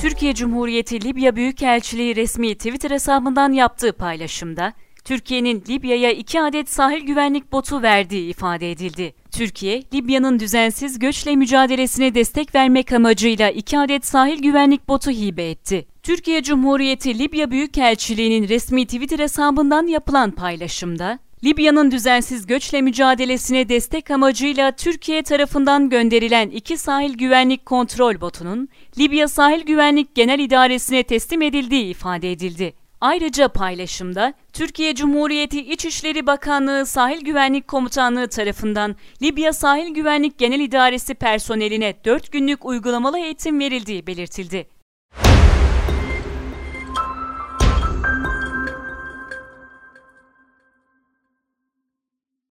Türkiye Cumhuriyeti Libya Büyükelçiliği resmi Twitter hesabından yaptığı paylaşımda, Türkiye'nin Libya'ya iki adet sahil güvenlik botu verdiği ifade edildi. Türkiye, Libya'nın düzensiz göçle mücadelesine destek vermek amacıyla iki adet sahil güvenlik botu hibe etti. Türkiye Cumhuriyeti Libya Büyükelçiliği'nin resmi Twitter hesabından yapılan paylaşımda, Libya'nın düzensiz göçle mücadelesine destek amacıyla Türkiye tarafından gönderilen iki sahil güvenlik kontrol botunun Libya Sahil Güvenlik Genel İdaresi'ne teslim edildiği ifade edildi. Ayrıca paylaşımda Türkiye Cumhuriyeti İçişleri Bakanlığı Sahil Güvenlik Komutanlığı tarafından Libya Sahil Güvenlik Genel İdaresi personeline 4 günlük uygulamalı eğitim verildiği belirtildi.